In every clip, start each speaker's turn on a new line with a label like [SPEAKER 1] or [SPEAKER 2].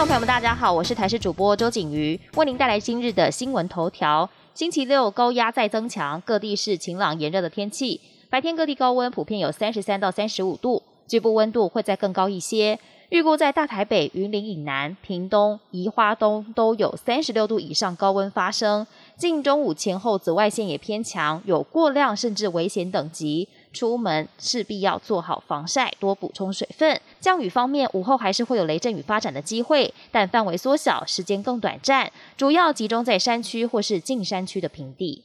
[SPEAKER 1] 众朋友们，大家好，我是台视主播周景瑜，为您带来今日的新闻头条。星期六高压再增强，各地是晴朗炎热的天气。白天各地高温普遍有三十三到三十五度，局部温度会再更高一些。预估在大台北、云林以南、屏东、宜花东都有三十六度以上高温发生。近中午前后，紫外线也偏强，有过量甚至危险等级。出门势必要做好防晒，多补充水分。降雨方面，午后还是会有雷阵雨发展的机会，但范围缩小，时间更短暂，主要集中在山区或是近山区的平地。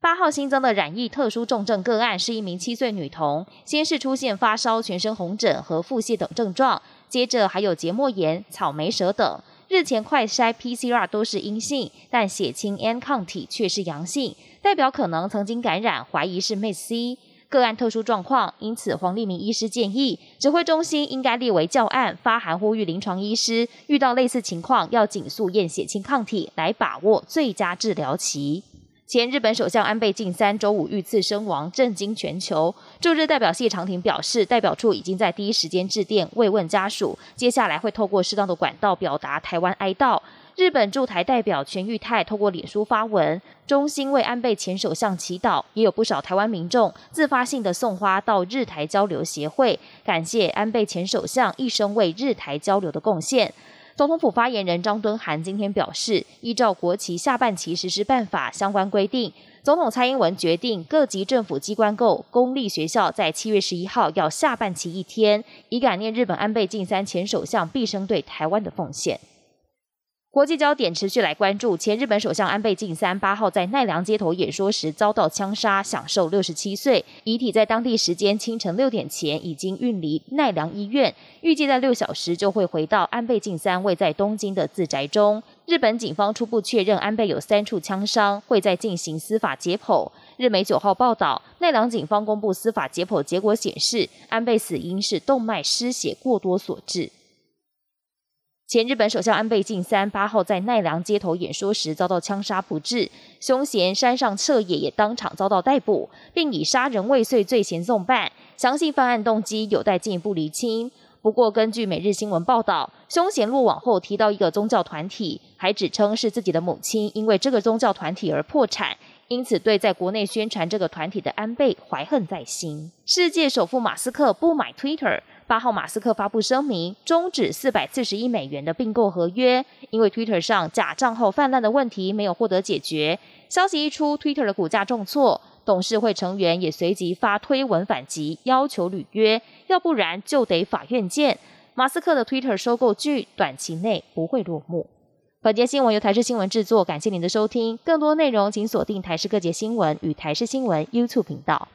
[SPEAKER 1] 八号新增的染疫特殊重症个案是一名七岁女童，先是出现发烧、全身红疹和腹泻等症状，接着还有结膜炎、草莓舌等。日前快筛 PCR 都是阴性，但血清 N 抗体却是阳性，代表可能曾经感染，怀疑是 Miss C 个案特殊状况，因此黄立明医师建议指挥中心应该列为教案，发函呼吁临床医师遇到类似情况要紧速验血清抗体，来把握最佳治疗期。前日本首相安倍晋三周五遇刺身亡，震惊全球。驻日代表谢长廷表示，代表处已经在第一时间致电慰问家属，接下来会透过适当的管道表达台湾哀悼。日本驻台代表全玉泰透过脸书发文，衷心为安倍前首相祈祷，也有不少台湾民众自发性的送花到日台交流协会，感谢安倍前首相一生为日台交流的贡献。总统府发言人张敦涵今天表示，依照国旗下半旗实施办法相关规定，总统蔡英文决定各级政府机关、构公立学校在七月十一号要下半旗一天，以感念日本安倍晋三前首相毕生对台湾的奉献。国际焦点持续来关注，前日本首相安倍晋三八号在奈良街头演说时遭到枪杀，享受六十七岁，遗体在当地时间清晨六点前已经运离奈良医院，预计在六小时就会回到安倍晋三位在东京的自宅中。日本警方初步确认安倍有三处枪伤，会在进行司法解剖。日媒九号报道，奈良警方公布司法解剖结果显示，安倍死因是动脉失血过多所致。前日本首相安倍晋三八号在奈良街头演说时遭到枪杀不治，凶嫌山上彻也也当场遭到逮捕，并以杀人未遂罪嫌送办。详细犯案动机有待进一步厘清。不过，根据每日新闻报道，凶嫌落网后提到一个宗教团体，还指称是自己的母亲因为这个宗教团体而破产，因此对在国内宣传这个团体的安倍怀恨在心。世界首富马斯克不买 Twitter。八号，马斯克发布声明，终止四百四十亿美元的并购合约，因为 Twitter 上假账号泛滥的问题没有获得解决。消息一出，Twitter 的股价重挫，董事会成员也随即发推文反击，要求履约，要不然就得法院见。马斯克的 Twitter 收购剧短期内不会落幕。本节新闻由台视新闻制作，感谢您的收听。更多内容请锁定台视各节新闻与台视新闻 YouTube 频道。